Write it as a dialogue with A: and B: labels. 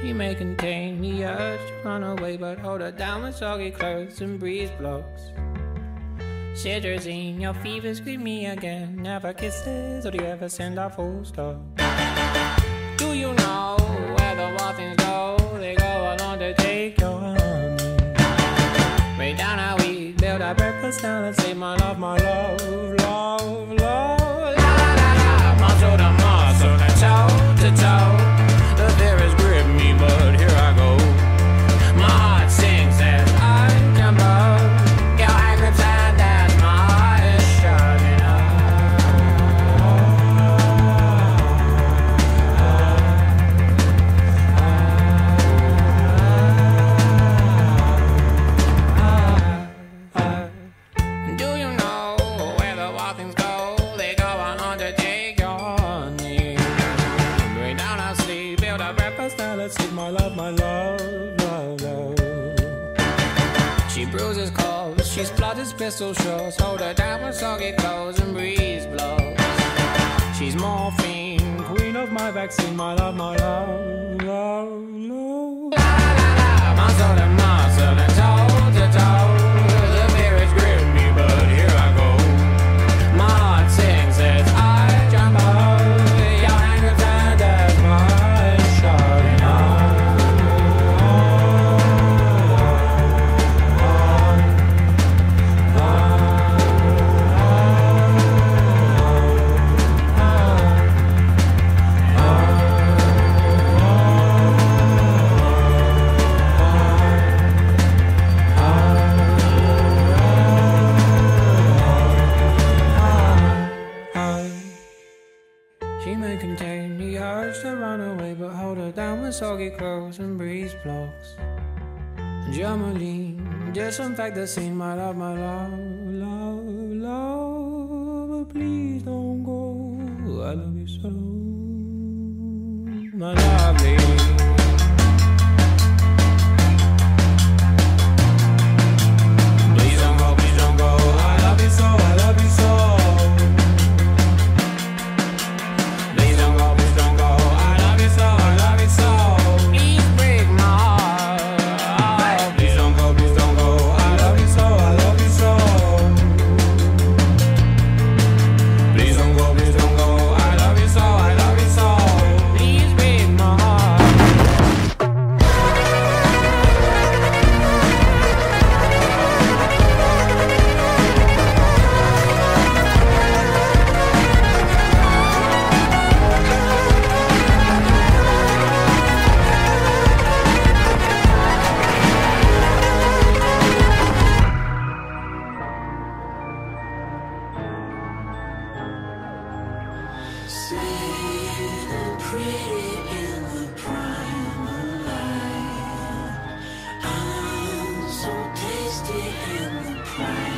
A: She may contain the urge to run away, but hold her down with soggy clothes and breeze blocks. Cetirizine, your fever's scream me again. Never kisses, or do you ever send a full stop? Do you know where the wild go? They go along to take your honey. Way down how we build our breakfast down and say, My love, my love, love, love. She bruises calls, she splutters pistol shots. Hold her down with soggy clothes and breeze blows. She's morphine, queen of my vaccine, my love, my love, love, love. Urge to run away, but hold her down with soggy clothes and breeze blocks. Germolene, disinfect the scene, my love, my love, love, love. But please don't go. I love you so, my lovely.
B: Right.